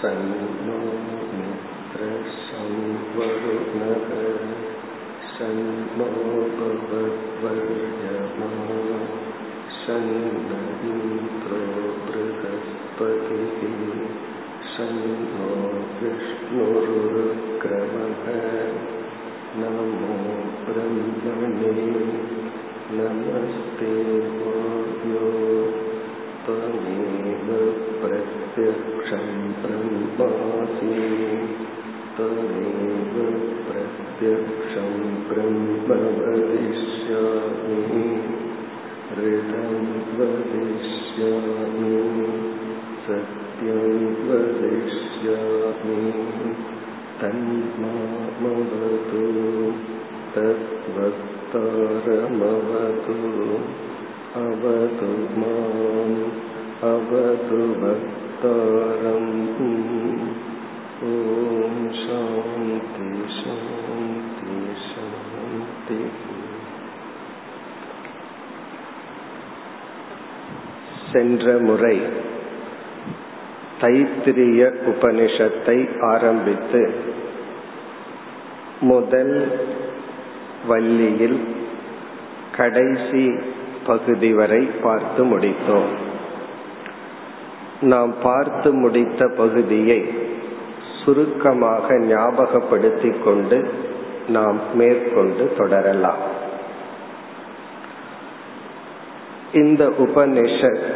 सन्नो मित्रसंवरुणः सन्नो भवद्वर्यमा सन्न इन्द्रो बृहस्पतिः सन्नो विष्णुरुक्रमः नमो ब्रह्मणे नमस्ते वायो त्वमेव प्रत्यक्षं ब्रह्मासि त्वमेव प्रत्यक्षं ब्रह्म वदिष्यामि हृदं वदिष्यामि सत्यं वदिष्यामि तन्मामवतु तद्वक्तारमवतु अवतु माम् अवतु वक्तारम् ॐ शान्ति शान्ति शान्तिः சென்ற முறை தைத்திரிய உபனிஷத்தை ஆரம்பித்து முதல் வள்ளியில் கடைசி பகுதி வரை பார்த்து முடித்தோம். நாம் பார்த்து முடித்த பகுதியை சுருக்கமாக ஞாபகப்படுத்திக் கொண்டு நாம் மேற்கொண்டு தொடரலாம். இந்த உபனிஷத்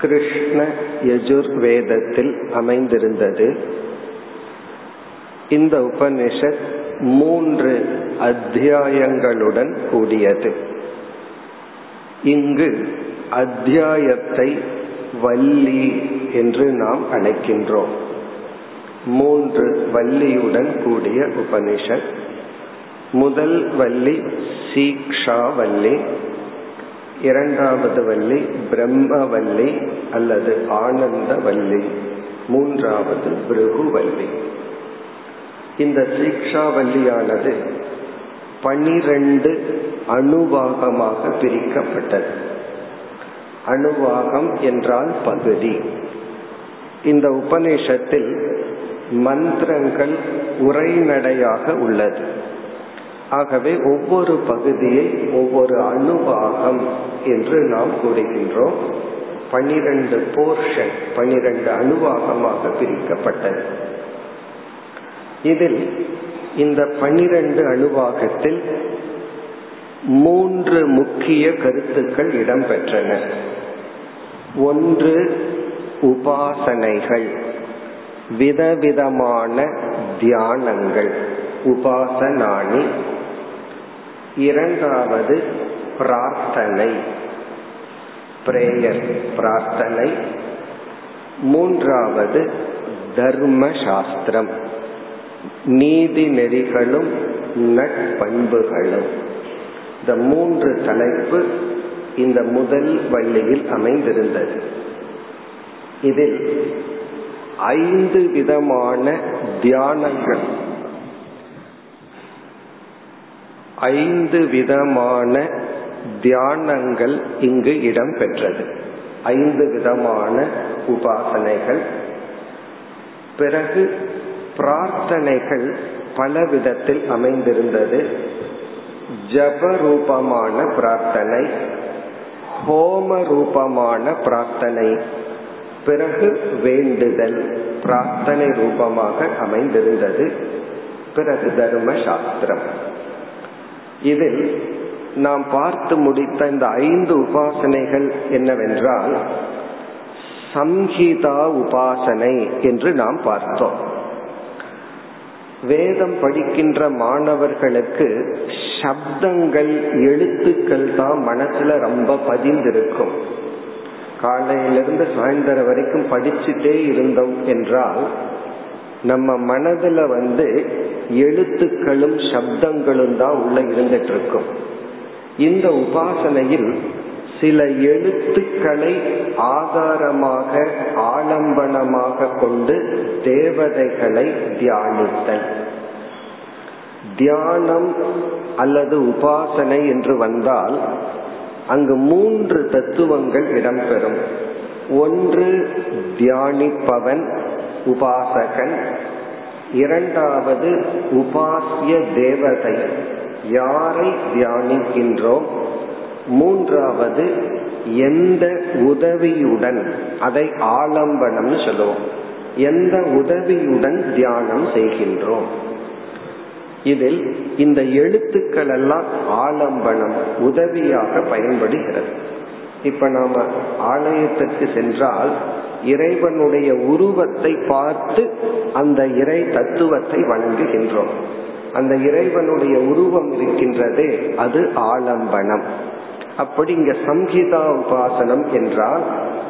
கிருஷ்ண யஜுர்வேதத்தில் அமைந்திருந்தது. இந்த உபனிஷத் மூன்று அத்தியாயங்களுடன் கூடியது. இங்கு அத்தியாயத்தை வள்ளி என்று நாம் அழைக்கின்றோம். மூன்று வள்ளியுடன் கூடிய உபனிஷத். முதல் வள்ளி சீக்ஷா வள்ளி இரண்டாவது வள்ளி பிரம்மவல்லி அல்லது ஆனந்த வள்ளி மூன்றாவது பிருகுவல்லி இந்த சீக்ஷாவல்லியானது பனிரெண்டு அணுவாகமாக பிரிக்கப்பட்டது. அணுவாகம் என்றால் பகுதி. இந்த உபநிஷத்தில் மந்திரங்கள் உரைநடையாக உள்ளது. ஆகவே ஒவ்வொரு பகுதியை ஒவ்வொரு அணுவாகம் என்று நாம் கூறுகின்றோம். பனிரெண்டு போர்ஷன் பனிரெண்டு அணுவாகமாக பிரிக்கப்பட்டது. இதில் இந்த பனிரெண்டு அணுவாகத்தில் மூன்று முக்கிய கருத்துக்கள் இடம்பெற்றன. ஒன்று உபாசனைகள். விதவிதமான தியானங்கள். உபாசனானி இரண்டாவது பிரார்த்தனை. பிரேயர் பிரார்த்தனை. மூன்றாவது தர்ம சாஸ்திரம் நீதி நெறிகளும் நட்பண்புகளும். இந்த மூன்று தலைப்பு இந்த முதல் வள்ளியில் அமைந்திருந்தது. இதில் ஐந்து விதமான தியானங்கள். ஐந்து விதமான தியானங்கள் இங்கு இடம்பெற்றது. ஐந்து விதமான உபாசனைகள். பிறகு பிரார்த்தனைகள் பல விதத்தில் அமைந்திருந்தது. ஜப ரூபமான பிரார்த்தனை ஹோம ரூபமான பிரார்த்தனை பிறகு வேண்டுதல் பிரார்த்தனை ரூபமாக அமைந்திருந்தது. பிறகு தர்ம சாஸ்திரம் இதில் நாம் பார்த்து முடித்த இந்த ஐந்து உபாசனைகள் என்னவென்றால் சம்ஹிதா உபாசனை என்று நாம் பார்த்தோம். வேதம் படிக்கின்ற மாணவர்களுக்கு சப்தங்கள் எழுத்துக்கள் தான் மனசுல ரொம்ப பதிந்திருக்கும். காலையிலிருந்து சாயந்தரம் வரைக்கும் படிச்சுட்டே இருந்தோம் என்றால் நம்ம மனதுல வந்து எழுத்துக்களும் சப்தங்களும் தான் உள்ள இருந்துட்டு இருக்கும் இந்த உபாசனையில் சில எழுத்துக்களை ஆதாரமாக ஆலம்பனமாக கொண்டு தேவதைகளை தியானித்தல். தியானம் அல்லது உபாசனை என்று வந்தால் அங்கு மூன்று தத்துவங்கள் இடம்பெறும். ஒன்று தியானிப்பவன் உபாசகன். இரண்டாவது உபாசிய தேவதை. யாரை தியானிக்கின்றோம்? மூன்றாவது எந்த உதவியுடன் அதை ஆலம்பனம் சொல்லுவோம். எந்த உதவியுடன் தியானம் செய்கின்றோம்? இதில் இந்த எழுத்துக்கள் எல்லாம் ஆலம்பனம் உதவியாக பயன்படுகிறது. இப்ப நாம ஆலயத்திற்கு சென்றால் இறைவனுடைய உருவத்தை பார்த்து அந்த இறை தத்துவத்தை வணங்குகின்றோம். அந்த இறைவனுடைய உருவம் இருக்கின்றதே அது ஆலம்பனம். அப்படி இங்க சம்ஹிதா உபாசனம் என்றால்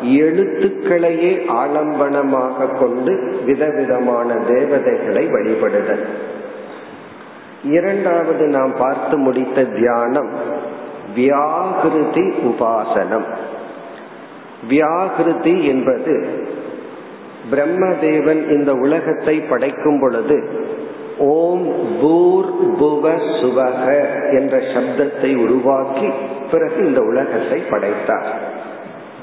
எழுத்துக்களையே ஆலம்பனமாக கொண்டு விதவிதமான தேவதைகளை வழிபடுதல். இரண்டாவது நாம் பார்த்து முடித்த தியானம் வியாகிருதி உபாசனம். வியாகிருதி என்பது பிரம்மதேவன் இந்த உலகத்தை படைக்கும் பொழுது ஓம் பூர் புவ சுவக என்ற சப்தத்தை உருவாக்கி பிறகு இந்த உலகத்தை படைத்தார்.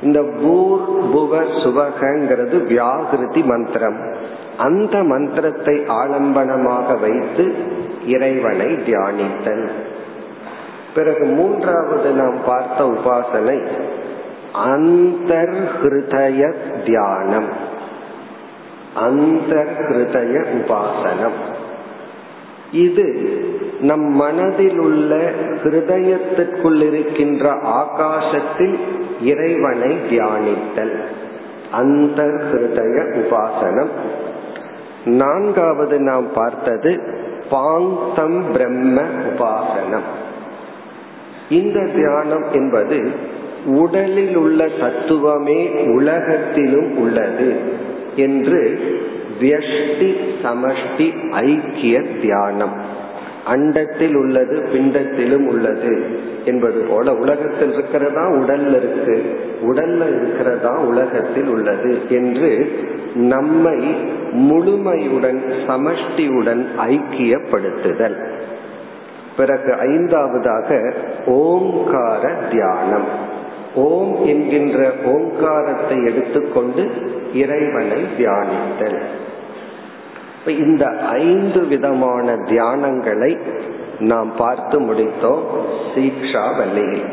இந்த பூர் புவ சுவகங்கிறது வியாகிருதி மந்திரம். அந்த மந்திரத்தை ஆலம்பனமாக வைத்து இறைவனை தியானித்தல். பிறகு மூன்றாவது நாம் பார்த்த உபாசனை அந்த தியானம். அந்தர்ஹய உபாசனம். இது நம் மனதில் உள்ள ஹிருதயத்திற்குள் இருக்கின்ற ஆகாசத்தில் இறைவனை தியானித்தல். அந்த ஹிருதய உபாசனம். நான்காவது நாம் பார்த்தது பாங்கம் பிரம்ம உபாசனம். இந்த தியானம் என்பது உடலில் உள்ள தத்துவமே உலகத்திலும் உள்ளது என்று வியஷ்டி சமஷ்டி ஐக்கிய தியானம். அண்டத்தில் உள்ளது பிண்டத்திலும் உள்ளது என்பது போல உலகத்தில் இருக்கிறதா உடல்ல இருக்கு. உடல்ல இருக்கிறதா உலகத்தில் உள்ளது என்று நம்மை முழுமையுடன் சமஷ்டியுடன் ஐக்கியப்படுத்துதல். பிறகு ஐந்தாவதாக ஓங்கார தியானம். ஓம் என்கின்ற ஓங்காரத்தை எடுத்துக்கொண்டு இறைவனை தியானித்தல். இந்த ஐந்து விதமான தியானங்களை நாம் பார்த்து முடித்தோம். சீக்ஷா வல்லியில்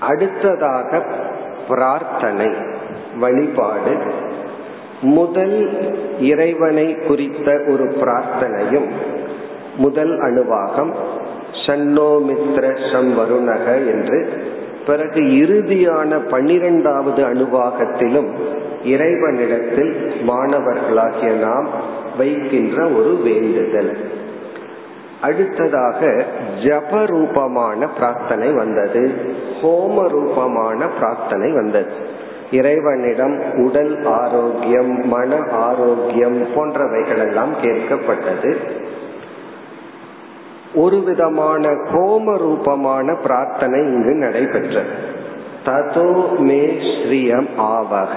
அடுத்ததாக பிரார்த்தனை வழிபாடு. முதல் இறைவனை குறித்த ஒரு பிரார்த்தனையும் முதல் அணுவாகம் சன்னோமித்ர சம் வருணக என்று பிறகு இறுதியான பன்னிரெண்டாவது அணுவாகத்திலும் இறைவனிடத்தில் மாணவர்களாகிய நாம் வைக்கின்ற ஒரு வேண்டுதல். அடுத்ததாக ஜப ரூபமான பிரார்த்தனை வந்தது. ஹோம ரூபமான பிரார்த்தனை வந்தது. இறைவனிடம் உடல் ஆரோக்கியம் மன ஆரோக்கியம் போன்றவைகள் எல்லாம் கேட்கப்பட்டது. ஒரு விதமான கோம ரூபமான பிரார்த்தனை இங்கு நடைபெற்றது. ததோ மே ஸ்ரீயம் ஆவக.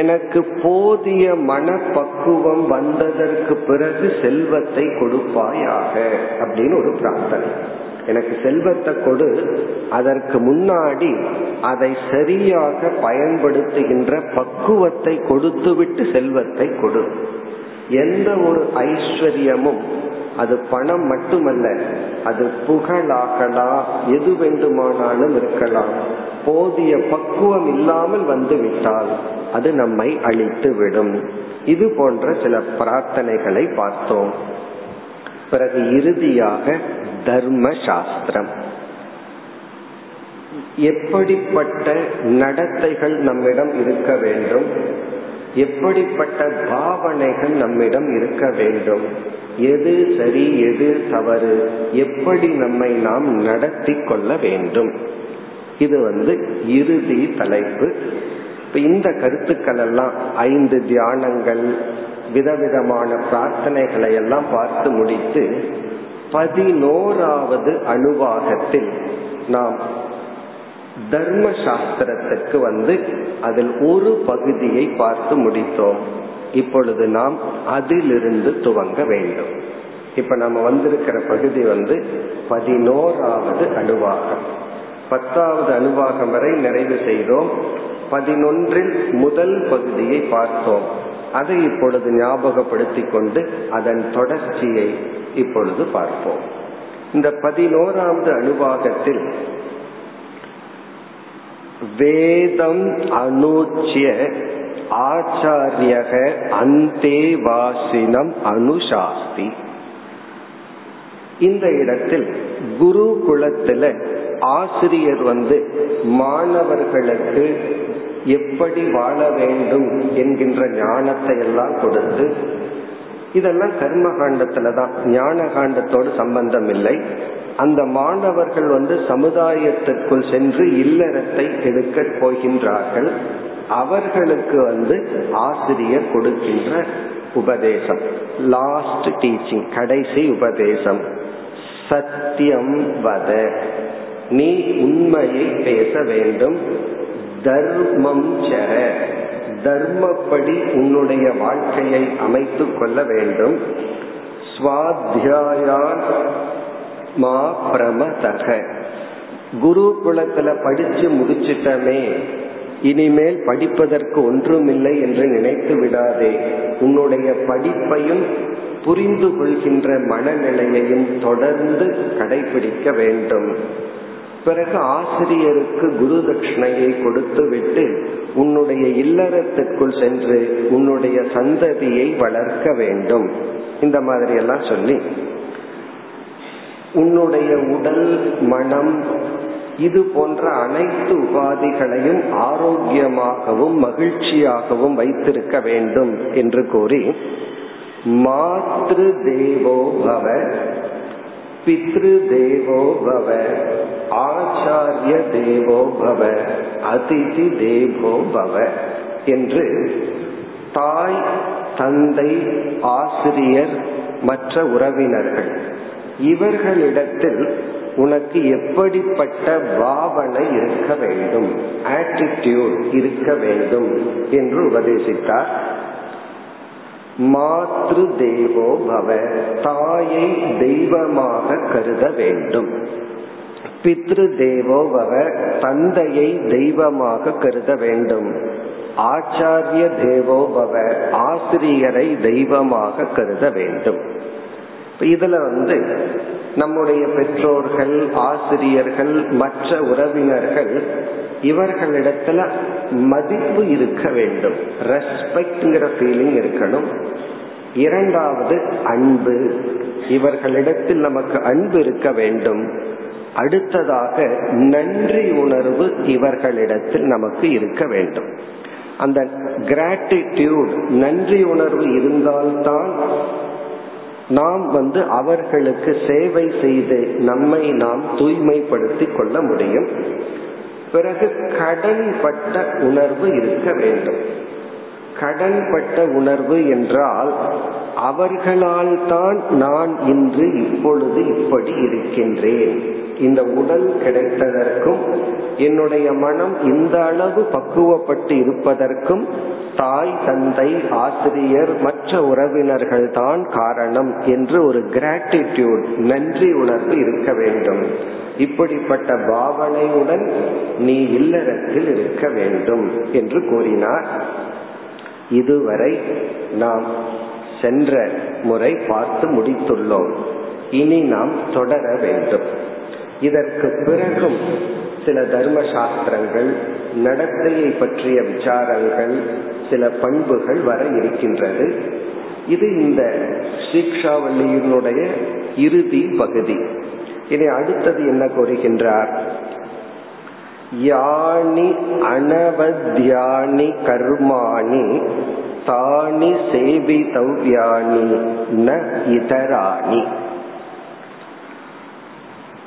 எனக்கு போதிய மனப்பக்குவம் வந்ததற்கு பிறகு செல்வத்தை கொடுப்பாயாக அப்படின்னு ஒரு பிரார்த்தனை. எனக்கு செல்வத்தை கொடு அதற்கு முன்னாடி அதை சரியாக பயன்படுத்துகின்ற பக்குவத்தை கொடுத்துவிட்டு செல்வத்தை கொடு. எந்த ஒரு ஐஸ்வர்யமும் அது பணம் மட்டுமல்ல அது புகழாகலாம் எது வேண்டுமானாலும் இருக்கலாம். போதிய பக்குவம் இல்லாமல் வந்து விட்டால் அது நம்மை அழித்து விடும் இது போன்ற சில பிரார்த்தனைகளை பார்த்தோம். பிறகு இறுதியாக தர்ம சாஸ்திரம் எப்படிப்பட்ட நடத்தைகள் நம்மிடம் இருக்க வேண்டும்? எப்படிப்பட்ட பாவனைகள் நம்மிடம் இருக்க வேண்டும்? எது சரி எது தவறு? எப்படி நம்மை நாம் நடத்தி கொள்ள வேண்டும்? இது வந்து இறுதி தலைப்பு. இப்ப இந்த கருத்துக்கள் எல்லாம் ஐந்து தியானங்கள் விதவிதமான பிரார்த்தனைகளை எல்லாம் பார்த்து முடித்து பதினோராவது அணுவாகத்தில் நாம் தர்ம சாஸ்திரத்துக்கு வந்து அதில் ஒரு பகுதியை பார்த்து முடித்தோம். இப்பொழுது நாம் அதிலிருந்து துவங்க வேண்டும். இப்ப நம்ம வந்திருக்கிற பகுதி வந்து பதினோராவது அணுவாகம் பத்தாவது அணுவாகம் வரை நிறைவு செய்தோம். பதினொன்றில் முதல் பகுதியை பார்த்தோம். அதை இப்பொழுது ஞாபகப்படுத்திக் கொண்டு அதன் தொடர்ச்சியை இப்பொழுது பார்ப்போம். இந்த பதினோராவது அனுபாகத்தில் வேதம் அனுச்சிய ஆச்சாரியக அந்தே வாசினம் அனுசாஸ்தி. இந்த இடத்தில் குரு குலத்துல ஆசிரியர் வந்து மாணவர்களுக்கு எப்படி வாழ வேண்டும் என்கின்ற ஞானத்தை எல்லாம் கொடுத்து இதெல்லாம் கர்ம காண்டத்துல தான் ஞான காண்டத்தோடு சம்பந்தம் இல்லை அந்த மாணவர்கள் வந்து சமுதாயத்திற்குள் சென்று இல்லறத்தை எடுக்க போகின்றார்கள். அவர்களுக்கு வந்து ஆசிரியர் கொடுக்கின்ற உபதேசம். லாஸ்ட் டீச்சிங் கடைசி உபதேசம். சத்தியம் வத. நீ உண்மையை பேச வேண்டும். தர்மம் சர. தர்மப்படி உன்னுடைய வாழ்க்கையை அமைத்துக் கொள்ள வேண்டும். சுவாத்தியாயான் மா பிரமதக. குருகுலத்துல படிச்சு முடிச்சிட்டமே இனிமேல் படிப்பதற்கு ஒன்றுமில்லை என்று நினைத்து விடாதே. உன்னுடைய படிப்பையும் புரிந்து கொள்கின்ற மனநிலையையும் தொடர்ந்து கடைபிடிக்க வேண்டும். பிறகு ஆசிரியருக்கு குரு தட்சிணையை கொடுத்து விட்டு உன்னுடைய இல்லறத்துக்குள் சென்று உன்னுடைய சந்ததியை வளர்க்க வேண்டும். இந்த மாதிரி எல்லாம் சொல்லி உன்னுடைய உடல் மனம் இது போன்ற அனைத்து உபாதிகளையும் ஆரோக்கியமாகவும் மகிழ்ச்சியாகவும் வைத்திருக்க வேண்டும் என்று கூறி மாத்ரு தேவோ பவ பித்ரு தேவோ பவ ஆச்சாரிய தேவோ பவ அதிதி தேவோ பவ என்று தாய் தந்தை ஆசிரியர் மற்ற உறவினர்கள் இவர்களிடத்தில் உனக்கு எப்படிப்பட்ட பாவனை இருக்க வேண்டும் ஆட்டிடியூட் இருக்க வேண்டும் என்று உபதேசித்தார். மாத்ரு தேவோ பவ தாயை தெய்வமாக கருத வேண்டும். பித்ரு தேவோ பவ தந்தையை தெய்வமாக கருத வேண்டும். ஆச்சாரிய தேவோ பவ ஆசிரியரை தெய்வமாக கருத வேண்டும். இதுல வந்து நம்முடைய பெற்றோர்கள் ஆசிரியர்கள் மற்ற உறவினர்கள் இவர்களிடத்துல மதிப்பு இருக்க வேண்டும். ரெஸ்பெக்ட்ங்கிற ஃபீலிங் இருக்கணும். இரண்டாவது அன்பு. இவர்களிடத்தில் நமக்கு அன்பு இருக்க வேண்டும். அடுத்ததாக நன்றி உணர்வு இவர்களிடத்தில் நமக்கு இருக்க வேண்டும். அந்த கிராட்டிடியூட் நன்றி உணர்வு இருந்தால்தான் நாம் வந்து அவர்களுக்கு சேவை செய்து நம்மை நாம் தூய்மைப்படுத்திக் கொள்ள முடியும். பிறகு கடன்பட்ட உணர்வு இருக்க வேண்டும். கடன்பட்ட உணர்வு என்றால் அவர்களால் தான் நான் இன்று இப்பொழுது இப்படி இருக்கின்றேன். இந்த உடல் கிடைத்ததற்கும் என்னுடைய மனம் இந்த அளவு பக்குவப்பட்டு இருப்பதற்கும் தாய் தந்தை ஆசிரியர் மற்ற உறவினர்கள் தான் காரணம் என்று ஒரு கிராட்டிடியூட் நன்றி உணர்வு இருக்க வேண்டும். இப்படிப்பட்ட பாவனையுடன் நீ இல்லறத்தில் இருக்க வேண்டும் என்று கூறினார். இதுவரை நாம் சென்ற முறை பார்த்து முடித்துள்ளோம். இனி நாம் தொடர வேண்டும். இதற்கு பிறகும் சில தர்ம சாஸ்திரங்கள் நடத்தையை பற்றிய விசாரங்கள் சில பண்புகள் வர இருக்கின்றது. இது இந்த சீக்ஷாவல்லியினுடைய இறுதி பகுதி. இனி அடுத்தது என்ன கூறுகின்றார்? யானி அனவத்யானி கர்மாணி தானி சேவிதவ்யானி ந இதராணி.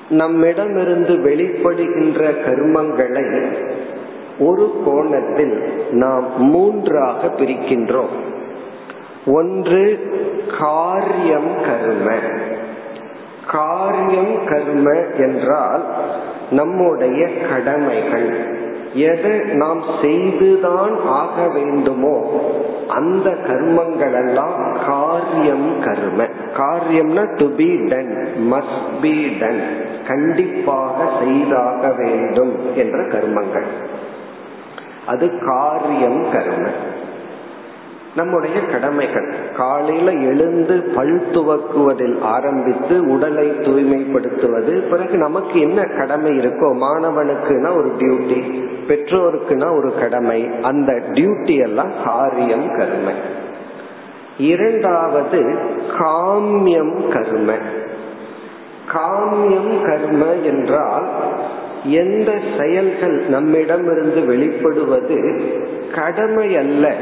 நம்மிடமிருந்து வெளிப்படுகின்ற கர்மங்களை ஒரு கோணத்தில் நாம் மூன்றாக பிரிக்கின்றோம். ஒன்று காரியம் கர்ம. காரியம் கர்ம என்றால் நம்முடைய கடமைகள். எதை நாம் செய்துதான் ஆக வேண்டுமோ அந்த கர்மங்கள் எல்லாம் காரியம் கர்ம. காரியம்னா to be done must be done கண்டிப்பாக செய்தாக வேண்டும் என்ற கர்மங்கள். அது காரியம் கர்ம. நம்முடைய கடமைகள். காலையில எழுந்து பல் துவக்குவதில் ஆரம்பித்து உடலை தூய்மைப்படுத்துவது பிறகு நமக்கு என்ன கடமை இருக்கோ மாணவனுக்குனா ஒரு டியூட்டி பெற்றோருக்குனா ஒரு கடமை அந்த டியூட்டி எல்லாம் காரியம் கருமை. இரண்டாவது காமியம் கர்ம. காமியம் கர்ம என்றால் எந்த செயல்கள் நம்மிடமிருந்து வெளிப்படுவது கடமை அல்ல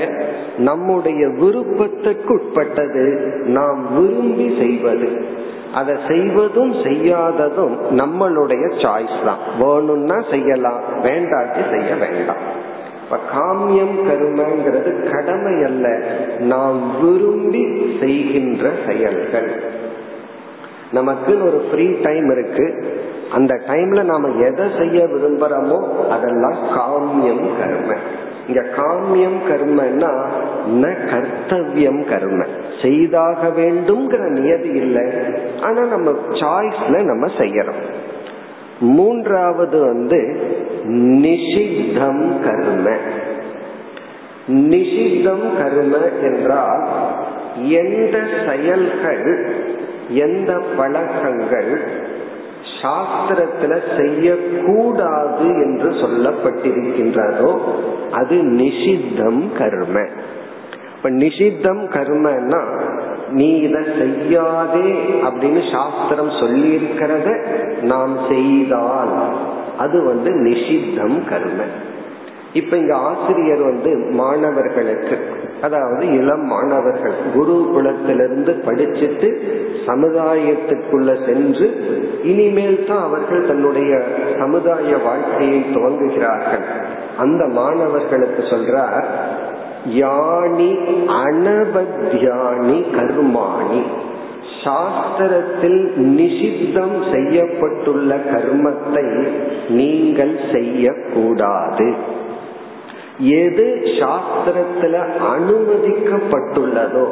நம்முடைய விருப்பத்துக்கு உட்பட்டது நாம் விரும்பி செய்வது. அதை செய்வதும் செய்யாததும் நம்மளுடைய சாய்ஸ் தான். வேணும்னா செய்யலாம் வேண்டாட்டி செய்ய வேண்டாம். இப்ப காமியம் கருமங்கிறது கடமை அல்ல நாம் விரும்பி செய்கின்ற செயல்கள். நமக்கு ஒரு ஃப்ரீ டைம் இருக்கு. அந்த டைம்ல நாம எதை செய்ய விரும்புறோமோ அதெல்லாம் காமியம் கர்ம. இங்க காமியம் கர்மன்னா ந கர்த்தவியம் கர்ம. செய்தாக வேண்டும்ங்கிற நியதி இல்லை. ஆனா நம்ம சாய்ஸ்ல நம்ம செய்யறோம். மூன்றாவது வந்து நிஷித்தம் கர்ம. நிஷித்தம் கர்ம என்றால் எந்த செயல்கள் எந்த பழக்கங்கள் சாஸ்திரத்துல செய்யக்கூடாது என்று சொல்லப்பட்டிருக்கின்றதோ அது நிஷித்தம் கர்ம. இப்ப நிஷித்தம் கர்மன்னா நீ இதை செய்யாதே அப்படின்னு சாஸ்திரம் சொல்லி இருக்கிறத நாம் செய்தால் அது வந்து நிஷித்தம் கர்ம. இப்ப இங்க ஆசிரியர் வந்து மாணவர்களுக்கு அதாவது இளம் மாணவர்கள் குரு குலத்திலிருந்து படிச்சுட்டு சமுதாயத்துக்குள்ள சென்று இனிமேல் தான் அவர்கள் தன்னுடைய சமுதாய வாழ்க்கையை துவங்குகிறார்கள். அந்த மாணவர்களுக்கு சொல்றார் யானி அனபத்யானி கர்மாணி. சாஸ்திரத்தில் நிஷித்தம் செய்யப்பட்டுள்ள கர்மத்தை நீங்கள் செய்யக்கூடாது. எது சாஸ்திரத்துல அனுமதிக்கப்பட்டுள்ளதோ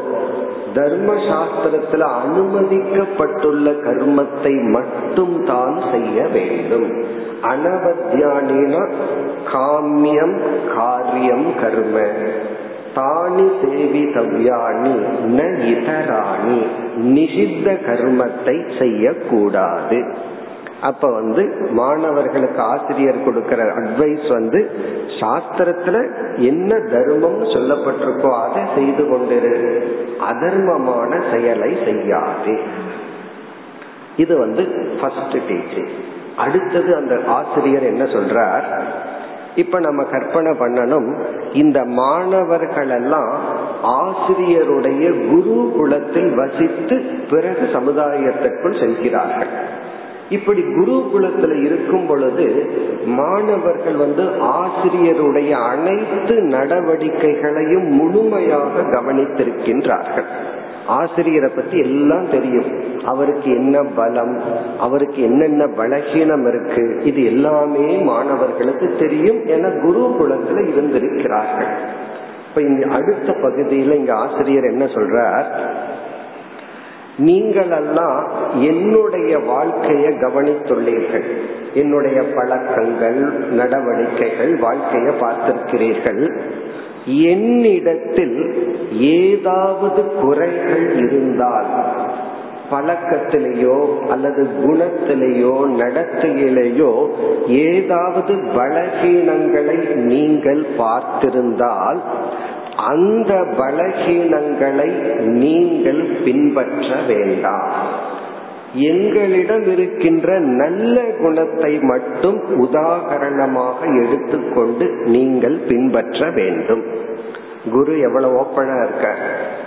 தர்ம சாஸ்திரத்துல அனுமதிக்கப்பட்டுள்ள கர்மத்தை மட்டும் தான் செய்ய வேண்டும். அனவத்தியானினா காமியம் காரியம் கர்ம. தானி சேவிதவ்யாணி ந இதராணி நிஷித்த கர்மத்தை செய்யக்கூடாது. அப்ப வந்து மாணவர்களுக்கு ஆசிரியர் கொடுக்கிற அட்வைஸ் வந்து சாஸ்திரத்துல என்ன தர்மம் சொல்லப்பட்டிருக்கோ அதை செய்து கொண்டிரு. அதர்மமான செயலை செய்யாதே. இது வந்து ஃபர்ஸ்ட் டீச்சிங் அடுத்தது அந்த ஆசிரியர் என்ன சொல்றார்? இப்ப நம்ம கற்பனை பண்ணணும். இந்த மாணவர்கள் எல்லாம் ஆசிரியருடைய குரு குலத்தில் வசித்து பிறகு சமுதாயத்திற்குள் செல்கிறார்கள். இப்படி குருகுலத்துல இருக்கும் பொழுது மாணவர்கள் வந்து ஆசிரியருடைய அனைத்து நடவடிக்கைகளையும் முழுமையாக கவனித்திருக்கின்றார்கள். ஆசிரியரை பத்தி எல்லாம் தெரியும். அவருக்கு என்ன பலம் அவருக்கு என்னென்ன பலகீனம் இருக்கு இது எல்லாமே மாணவர்களுக்கு தெரியும் என குரு குலத்துல இருந்திருக்கிறார்கள். இப்ப இங்க அடுத்த பகுதியில இங்க ஆசிரியர் என்ன சொல்றார்? நீங்களெல்லாம் என்னுடைய வாழ்க்கையை கவனித்துள்ளீர்கள். என்னுடைய பழக்கங்கள் நடவடிக்கைகள் வாழ்க்கையை பார்த்திருக்கிறீர்கள். என்னிடத்தில் ஏதாவது குறைகள் இருந்தால் பழக்கத்திலேயோ அல்லது குணத்திலேயோ நடத்தையிலேயோ ஏதாவது பலகீனங்களை நீங்கள் பார்த்திருந்தால் அந்த பலகீனங்களை நீங்கள் பின்பற்ற வேண்டாம். எங்களிடம் இருக்கின்ற நல்ல குணத்தை மட்டும் உதாகரணமாக எடுத்துக்கொண்டு நீங்கள் பின்பற்ற வேண்டும். குரு எவ்வளவு ஓப்பனா இருக்க?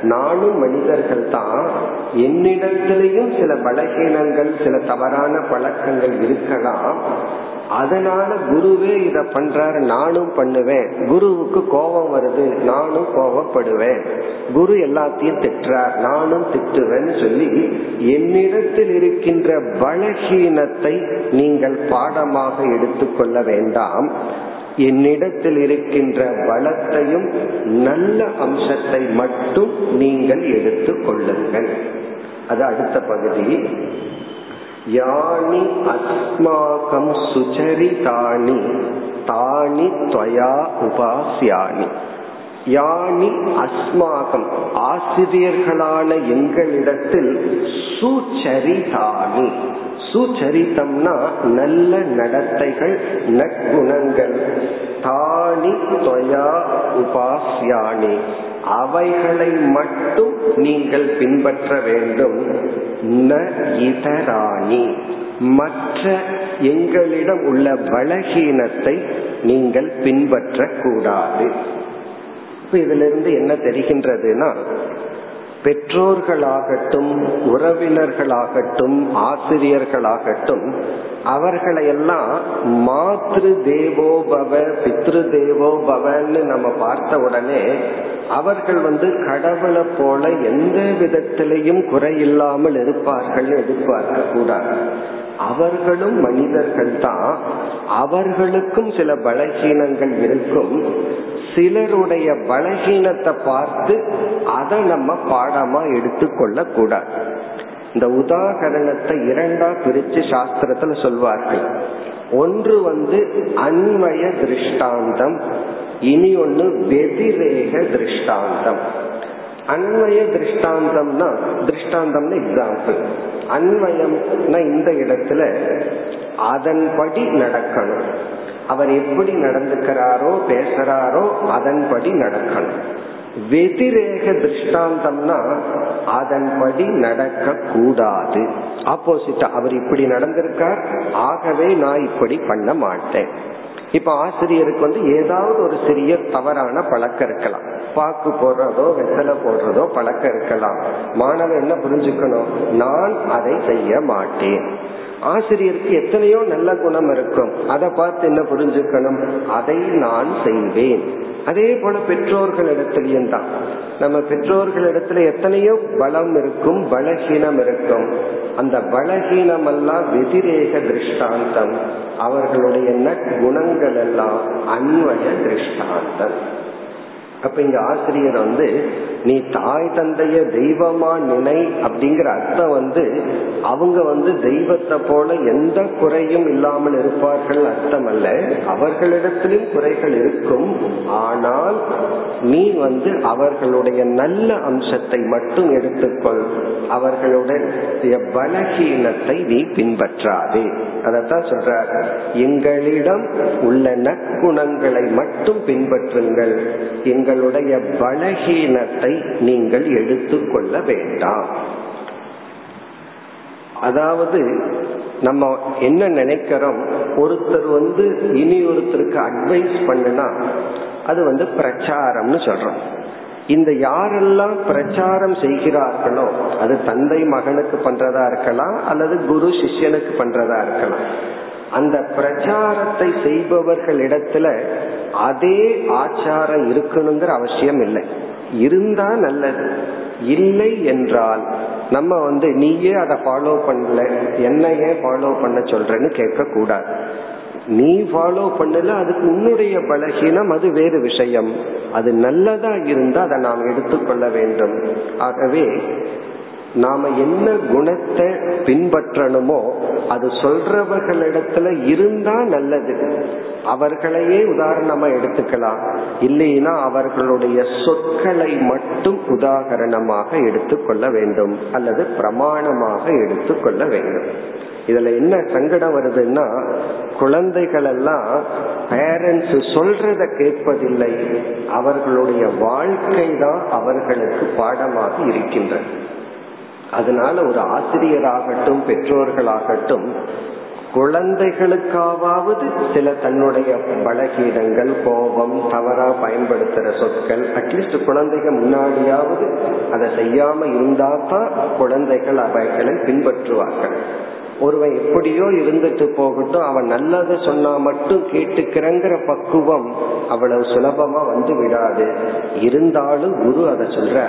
நானும் மனிதர்கள் தான் என்னிடத்திலையும் சில பலகீனங்கள் சில தவறான பழக்கங்கள் இருக்கலாம். அதனால குருவே இத பண்றாரு நானும் பண்ணுவேன். குருவுக்கு கோபம் வருது நானும் கோபப்படுவேன். குரு எல்லாத்தையும் திட்டுறார் நானும் திட்டுவேன்னு சொல்லி என்னிடத்தில் இருக்கின்ற பலகீனத்தை நீங்கள் பாடமாக எடுத்துக்கொள்ள வேண்டாம். என்னிடத்தில் இருக்கின்ற பலத்தையும் நல்ல அம்சத்தை மட்டும் நீங்கள் எடுத்துக் கொள்ளுங்கள். அது அடுத்த பகுதி. யானி அஸ்மாகம் சுச்சரிதானி தானி துவயா உபாசியானி யானி அஸ்மாகம் ஆசிரியர்களான எங்களிடத்தில் சுச்சரிதானி. சுச்சரித்தம்னா நல்ல நடத்தைகள் நற்குணங்கள். தானி துவயா உபாசியானி அவைகளை மட்டும் நீங்கள் பின்பற்ற வேண்டும். ந இதராணி. மற்ற எங்களிடம் உள்ள பலகீனத்தை நீங்கள் பின்பற்றக்கூடாது. இதிலிருந்து என்ன தெரிகின்றதுன்னா பெற்றோர்களாகட்டும் உறவினர்களாகட்டும் ஆசிரியர்களாகட்டும் அவர்களையெல்லாம் மாத்ரு தேவோபவ பித்ரு தேவோபவன்னு நம்ம பார்த்த உடனே அவர்கள் வந்து கடவுளை போல எந்த விதத்திலையும் குறையில்லாமல் இருப்பார்கள் எதிர்பார்க்க கூடாது. அவர்களும் மனிதர்கள் தான் அவர்களுக்கும் சில பலகீனங்கள் இருக்கும். சிலருடைய பலகீனத்தை பார்த்து அதை நம்ம பாடமா எடுத்துக்கொள்ள கூடாது இந்த உதாகரணத்தை இரண்டா பிரிச்சு சாஸ்திரத்துல சொல்வார்கள். ஒன்று வந்து அன்மய திருஷ்டாந்தம் இனி ஒன்று வெதிரேக திருஷ்டாந்தம். அன்மய திருஷ்டாந்தம்னா திருஷ்டாந்தம்னு எக்ஸாம்பிள் அன்வயம்னா இந்த இடத்துல அதன்படி நடக்கணும். அவர் எப்படி நடந்துக்கிறாரோ பேசுறாரோ அதன்படி நடக்கணும். வெதிரேக திருஷ்டாந்தம்னா அதன்படி நடக்க கூடாது ஆப்போசிட்டா அவர் இப்படி நடந்திருக்கார் ஆகவே நான் இப்படி பண்ண மாட்டேன். இப்ப ஆசிரியருக்கு வந்து ஏதாவது ஒரு சிறிய தவறான பழக்கம் இருக்கலாம். பாக்கு போடுறதோ வெத்தலை போடுறதோ பழக்கம் இருக்கலாம். மாணவன் என்ன புரிஞ்சுக்கணும்? நான் அதை செய்ய மாட்டேன். ஆசிரியருக்கு எத்தனையோ நல்ல குணம் இருக்கும். அதை பார்த்து என்ன புரிஞ்சுக்கணும்? அதை நான் செய்வேன். அதே போல பெற்றோர்களிடத்திலையும் தான் நம்ம பெற்றோர்களிடத்துல எத்தனையோ பலம் இருக்கும் பலகீனம் இருக்கும். அந்த பலகீனம் எல்லாம் வெதிரேக திருஷ்டாந்தம். அவர்களுடைய நற்குணங்கள் எல்லாம் அன்வய திருஷ்டாந்தம். அப்ப இங்க ஆசிரியர் வந்து நீ தாய் தந்தைய தெய்வமா நினை அப்படிங்கிற அர்த்தம் வந்து அவங்க வந்து தெய்வத்தை போல எந்த குறையும் இல்லாமல் இருப்பார்கள் அர்த்தம் அல்ல. அவர்களிடத்திலும் குறைகள் இருக்கும். ஆனால் நீ வந்து அவர்களுடைய நல்ல அம்சத்தை மட்டும் எடுத்துக்கொள். அவர்களுடைய பலகீனத்தை நீ பின்பற்றாதே. அதத்தான் சொல்றார். எங்களிடம் உள்ள நற்குணங்களை மட்டும் பின்பற்றுங்கள். எங்கள் உங்களுடைய பலகீனத்தை நீங்கள் எடுத்துக்கொள்ள வேண்டாம். அதாவது நம்ம என்ன நினைக்கிறோம்? ஒருத்தர் வந்து இனி ஒருத்தருக்கு அட்வைஸ் பண்ணுனா அது வந்து பிரச்சாரம்னு சொல்றோம். இந்த யாரெல்லாம் பிரச்சாரம் செய்கிறார்களோ அது தந்தை மகனுக்கு பண்றதா இருக்கலாம் அல்லது குரு சிஷ்யனுக்கு பண்றதா இருக்கலாம். அந்த பிரச்சாரத்தை செய்பவர்களிடத்துல அதே ஆச்சாரம் இருக்கணுங்கிற அவசியம் இல்லை. இருந்தா நல்லது. இல்லை என்றால் நம்ம வந்து நீயே அதை ஃபாலோ பண்ணல என்னையே ஃபாலோ பண்ண சொல்றேன்னு கேட்க கூடாது நீ ஃபாலோ பண்ணல அதுக்கு உன்னுடைய பலகீனம் அது வேறு விஷயம். அது நல்லதா இருந்தா அதை நாம் எடுத்துக்கொள்ள வேண்டும். ஆகவே நாம என்ன குணத்தை பின்பற்றணுமோ அது சொல்றவர்களிடத்துல இருந்தா நல்லது. அவர்களையே உதாரணமா எடுத்துக்கலாம். இல்லைன்னா அவர்களுடைய சொற்களை மட்டும் உதாகரணமாக எடுத்துக்கொள்ள வேண்டும். அல்லது பிரமாணமாக எடுத்துக்கொள்ள வேண்டும். இதுல என்ன சங்கடம் வருதுன்னா குழந்தைகள் எல்லாம் பேரண்ட்ஸ் சொல்றத கேட்பதில்லை. அவர்களுடைய வாழ்க்கை தான் அவர்களுக்கு பாடமாக இருக்கின்றது. அதனால ஒரு ஆசிரியராகட்டும் பெற்றோர்களாகட்டும் குழந்தைகளுக்காவது சில தன்னுடைய பலகீனங்கள் கோபம் தவறா பயன்படுத்துற சொற்கள் அட்லீஸ்ட் குழந்தைகள் முன்னாடியாவது அதை செய்யாம இருந்தா தான் குழந்தைகள் அவைகளை பின்பற்றுவார்கள். ஒருவன் எப்படியோ இருந்துட்டு போகட்டும் அவன் நல்லதை சொன்னா மட்டும் கேட்டுக்கிறங்கிற பக்குவம் அவ்வளவு சுலபமா வந்து விடாது. இருந்தாலும் குரு அதை சொல்ற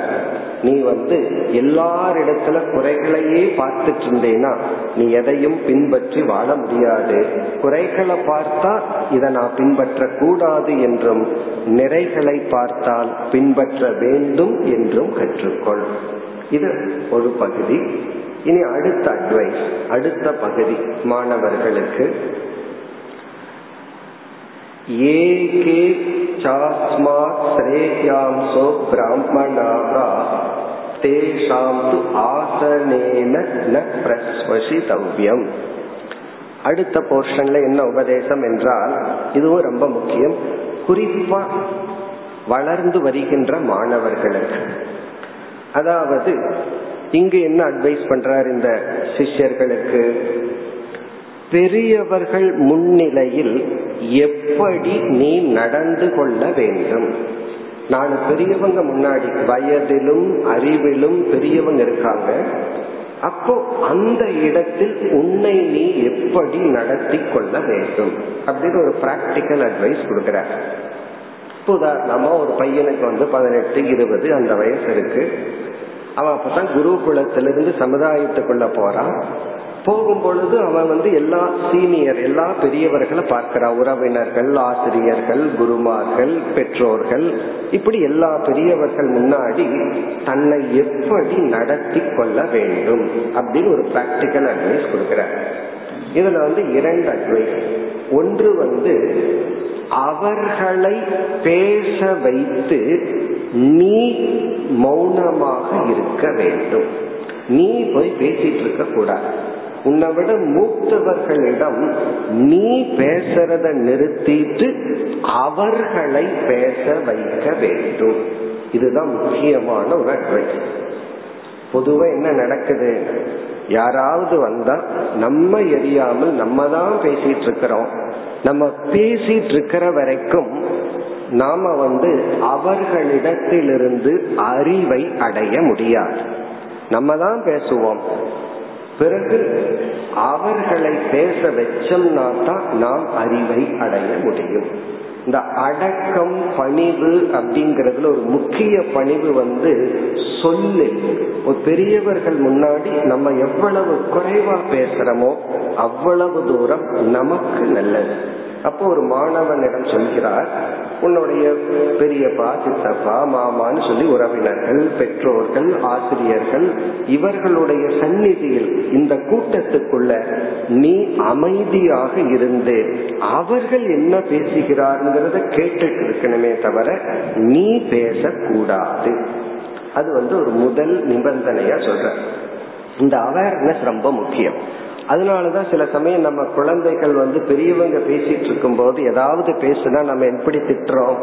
நீ வந்து எல்லாரிடத்துல குறைகளையே பார்த்துட்டு இருந்தேனா நீ எதையும் பின்பற்றி வாழ முடியாது. குறைகளை பார்த்தா இதை நான் பின்பற்ற கூடாது என்றும் நிறைகளை பார்த்தால் பின்பற்ற வேண்டும் என்றும் கற்றுக்கொள். இது ஒரு பகுதி. இனி அடுத்த அட்வைஸ் அடுத்த பகுதி மாணவர்களுக்கு. ஏகே சாஸ்மாத் ஸ்ரேயாம்சோ பிராமணாகா தேஷாம் து ஆசனேன ந பிரஸ்வசிதவ்யம் அடுத்த போர்ஷன்ல என்ன உபதேசம் என்றால் இதுவும் ரொம்ப முக்கியம். குறிப்பா வளர்ந்து வருகின்ற மாணவர்களுக்கு. அதாவது இங்கு என்ன அட்வைஸ் பண்றார் இந்த சிஷ்யர்களுக்கு? பெரியவர்கள் முன்னிலையில் எப்படி நீ நடந்து கொள்ள வேண்டும்? நாலு பெரியவங்க முன்னாடி வயதிலும் அறிவிலும் பெரியவங்க இருக்காங்க. அப்போ அந்த இடத்தில் உன்னை நீ எப்படி நடத்தி கொள்ள வேண்டும்? அப்படின்னு ஒரு பிராக்டிக்கல் அட்வைஸ் கொடுக்கிறார். உதாரணமா ஒரு பையனுக்கு வந்து பதினெட்டு இருபது அந்த வயசு இருக்கு. அவன் அப்பதான் குருகுலத்திலிருந்து சமுதாயத்துக்குள்ள போறான். போகும் பொழுது அவன் வந்து எல்லா சீனியர் எல்லா பெரியவர்களை பார்க்கிறான் உறவினர்கள் ஆசிரியர்கள் குருமார்கள் பெற்றோர்கள். இப்படி எல்லா பெரியவர்கள் முன்னாடி தன்னை எப்படி நடத்தி கொள்ள வேண்டும் அப்படின்னு ஒரு பிராக்டிக்கல் அட்வைஸ் கொடுக்கிறார். இதுல வந்து இரண்டு அட்வைஸ் ஒன்று வந்து அவர்களை பேச வைத்து நீ மௌனமாக இருக்க வேண்டும். நீ போய் பேசிட்டு இருக்க கூடாது உன்னை விட மூத்தவர்களிடம் நீ பேசுறத நிறுத்திட்டு அவர்களை பேச வைக்க வேண்டும். இதுதான் முக்கியமான ஒரு அட்வைஸ் பொதுவா என்ன நடக்குது? யாராவது வந்தா நம்ம எரியாமல் நம்ம தான் பேசிட்டு இருக்கிறோம் நம்ம பேசிட்டு இருக்கிற வரைக்கும் நாம வந்து அவர்களிடத்திலிருந்து அறிவை அடைய முடியாது. நம்ம தான் பேசுவோம். பிறகு அவர்களை பேச வச்சோம்னா தான் நாம் அறிவை அடைய முடியும். இந்த அடக்கம் பணிவு அப்படிங்கறதுல ஒரு முக்கிய பணிவு வந்து சொல்லு. ஒரு பெரியவர்கள் முன்னாடி நம்ம எவ்வளவு குறைவா பேசுறோமோ அவ்வளவு தூரம் நமக்கு நல்லது. அப்போ ஒரு மாணவனிடம் சொல்கிறார் உன்னுடைய பெரியப்பா சித்தப்பா மாமான்னு சொல்லி உறவினர்கள் பெற்றோர்கள் ஆசிரியர்கள் இவர்களுடைய சந்நிதியில் இந்த கூட்டத்துக்குள்ள நீ அமைதியாக இருந்து அவர்கள் என்ன பேசுகிறாருங்கிறத கேட்டுட்டு இருக்கணுமே தவிர நீ பேசக்கூடாது. அது வந்து ஒரு முதல் நிபந்தனையா சொல்ற. இந்த அவேர்னஸ் ரொம்ப முக்கியம். அதனாலதான் சில சமயம் நம்ம குழந்தைகள் வந்து பெரியவங்க பேசிட்டு இருக்கும் போது ஏதாவது பேசுனா நம்ம எப்படி திட்டுறோம்?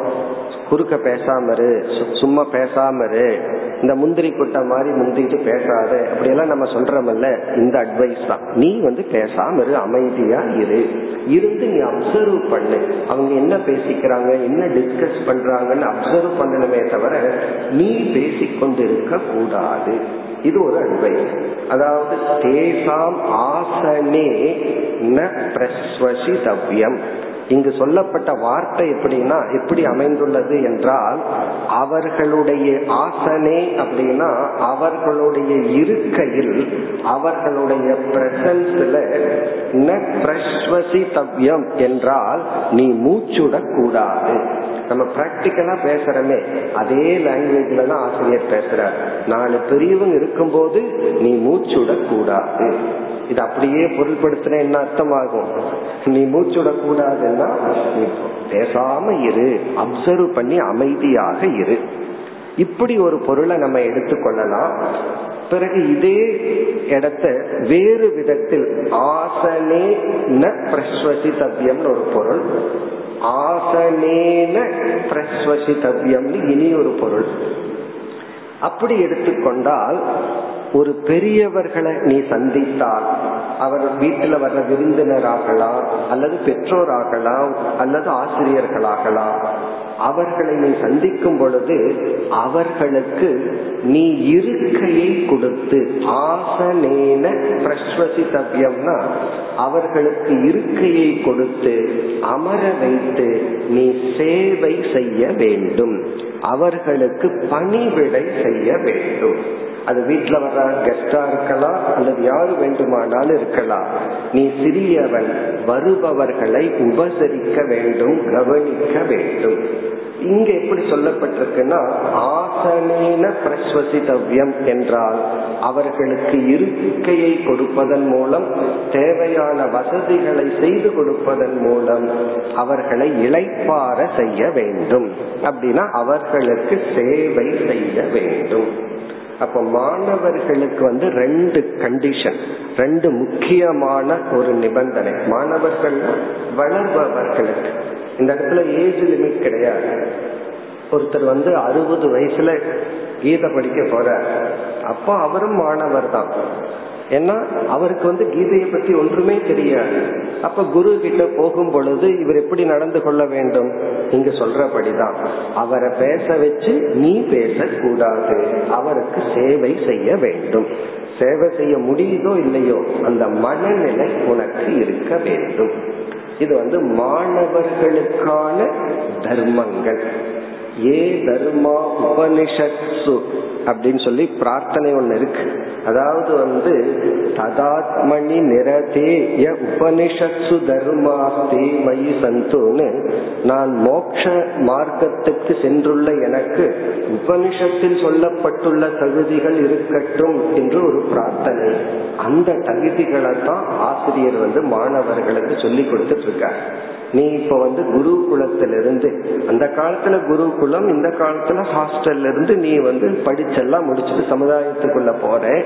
குறுக்க பேசாம இரு சும்மா பேசாம இரு இந்த முந்திரி குட்டை மாதிரி முந்திட்டு பேசாத அப்படியெல்லாம் நம்ம சொல்றோம்ல இந்த அட்வைஸ் தான். நீ வந்து பேசாம இரு அமைதியா இரு. இருந்து நீ அப்சர்வ் பண்ணு. அவங்க என்ன பேசிக்கிறாங்க என்ன டிஸ்கஸ் பண்றாங்கன்னு அப்சர்வ் பண்ணணுமே தவிர நீ பேசிக்கொண்டு இருக்க கூடாது இது ஒரு அட்வைஸ் அதாவது தேசாம் ஆசனே ந பிரஸ்வசிதவ்யம். இங்கு சொல்லப்பட்ட வார்த்தை எப்படின்னா எப்படி அமைந்துள்ளது என்றால் அவர்களுடைய ஆசனே அப்படின்னா அவர்களுடைய இருக்கையில் அவர்களுடைய பிரசன்ஸ்ல ந பிரஸ்வசிதவ்யம் என்றால் நீ மூச்சுடக்கூடாது. நம்ம பிராக்டிக்கலா பேசுறமே அதே லாங்குவேஜ்ல தான் ஆசிரியர் பேசுறார். நாலு பெரியவங்க இருக்கும்போது நீ மூச்சுட கூடாது இது அப்படியே பொருள்படுத்தின என்ன அர்த்தமாகும்? நீ மூச்சுட கூடாதுன்னா நீ பேசாம இரு. அப்சர்வ் பண்ணி அமைதியாக இரு. இப்படி ஒரு பொருளை நம்ம எடுத்துக்கொள்ளலாம் பிறகு இதே இடத்த வேறு விதத்தில் ஆசனே ந பிரஸ்வசிதவ்யம்னு ஒரு பொருள் ஆசனேன பிரஸ்வசிதவ்யம்னு இனி ஒரு பொருள். அப்படி எடுத்துக்கொண்டால் ஒரு பெரியவர்களை நீ சந்தித்தால் அவர் வீட்டில் வர்ற விருந்தினராகலாம் அல்லது பெற்றோராகலாம் அல்லது ஆசிரியர்களாகலாம் அவர்களை நீ சந்திக்கும் பொழுது அவர்களுக்கு நீ இருக்கையை கொடுத்து ஆசனேன விஸ்வசித்தவ்யம்னா அவர்களுக்கு இருக்கையை கொடுத்து அமர வைத்து நீ சேவை செய்ய வேண்டும். அவர்களுக்கு பணிவிடை செய்ய வேண்டும். அது வீட்டுல வர்ற கெஸ்டா இருக்கலாம் அல்லது யாரு வேண்டுமானாலும் இருக்கலாம். நீ சிறியவன் வருபவர்களை உபசரிக்க வேண்டும் கவனிக்க வேண்டும். இங்க எப்படி சொல்லப்பட்டிருக்குன்னா ஆசனேன பிரஸ்வசிதவ்யம் என்றால் அவர்களுக்கு இருக்கையை கொடுப்பதன் மூலம் தேவையான வசதிகளை செய்து கொடுப்பதன் மூலம் அவர்களை இழைப்பார செய்ய வேண்டும். அப்படின்னா அவர்களுக்கு சேவை செய்ய வேண்டும். அப்ப மாணவர்களுக்கு வந்து ரெண்டு கண்டிஷன் ரெண்டு முக்கியமான ஒரு நிபந்தனை. மாணவர்கள் வளர்பவர்களுக்கு. இந்த இடத்துல ஏஜ் லிமிட் கிடையாது. ஒருத்தர் வந்து அறுபது வயசுல கீதை படிக்க போற அப்போ அவரும் மாணவர் தான் ஏன்னா அவருக்கு வந்து கீதையை பத்தி ஒன்றுமே தெரியாது. அப்ப குரு கிட்ட போகும் பொழுது இவர் எப்படி நடந்து கொள்ள வேண்டும்? நீங்க சொல்றபடிதான். அவரை பேச வச்சு நீ பேசக்கூடாது. அவருக்கு சேவை செய்ய வேண்டும். சேவை செய்ய முடியுதோ இல்லையோ அந்த மனநிலை உனக்கு இருக்க வேண்டும். இது வந்து மாணவர்களுக்கான தர்மங்கள். ஏ தர்மா உபனிஷத்சு. அப்படின்னு சொல்லி பிரார்த்தனை ஒன்று இருக்கு. அதாவது வந்து ததாத்மணி நிரதேய உபனிஷத்து தர்மாஸ்தே மயி சந்துன்னு நான் மோக்ஷ மார்க்கத்துக்கு சென்றுள்ள எனக்கு உபனிஷத்தில் சொல்லப்பட்டுள்ள தகுதிகள் இருக்கட்டும் என்று ஒரு பிரார்த்தனை. அந்த தகுதிகளை தான் ஆசிரியர் வந்து மாணவர்களுக்கு சொல்லி கொடுத்துட்டு இருக்கார். நீ இப்ப வந்து குருகுலத்திலிருந்து அந்த காலத்துல குருகுலம் இந்த காலத்துல ஹாஸ்டல்ல இருந்து நீ வந்து படிச்செல்லாம் முடிச்சுட்டு சமுதாயத்துக்குள்ள போற.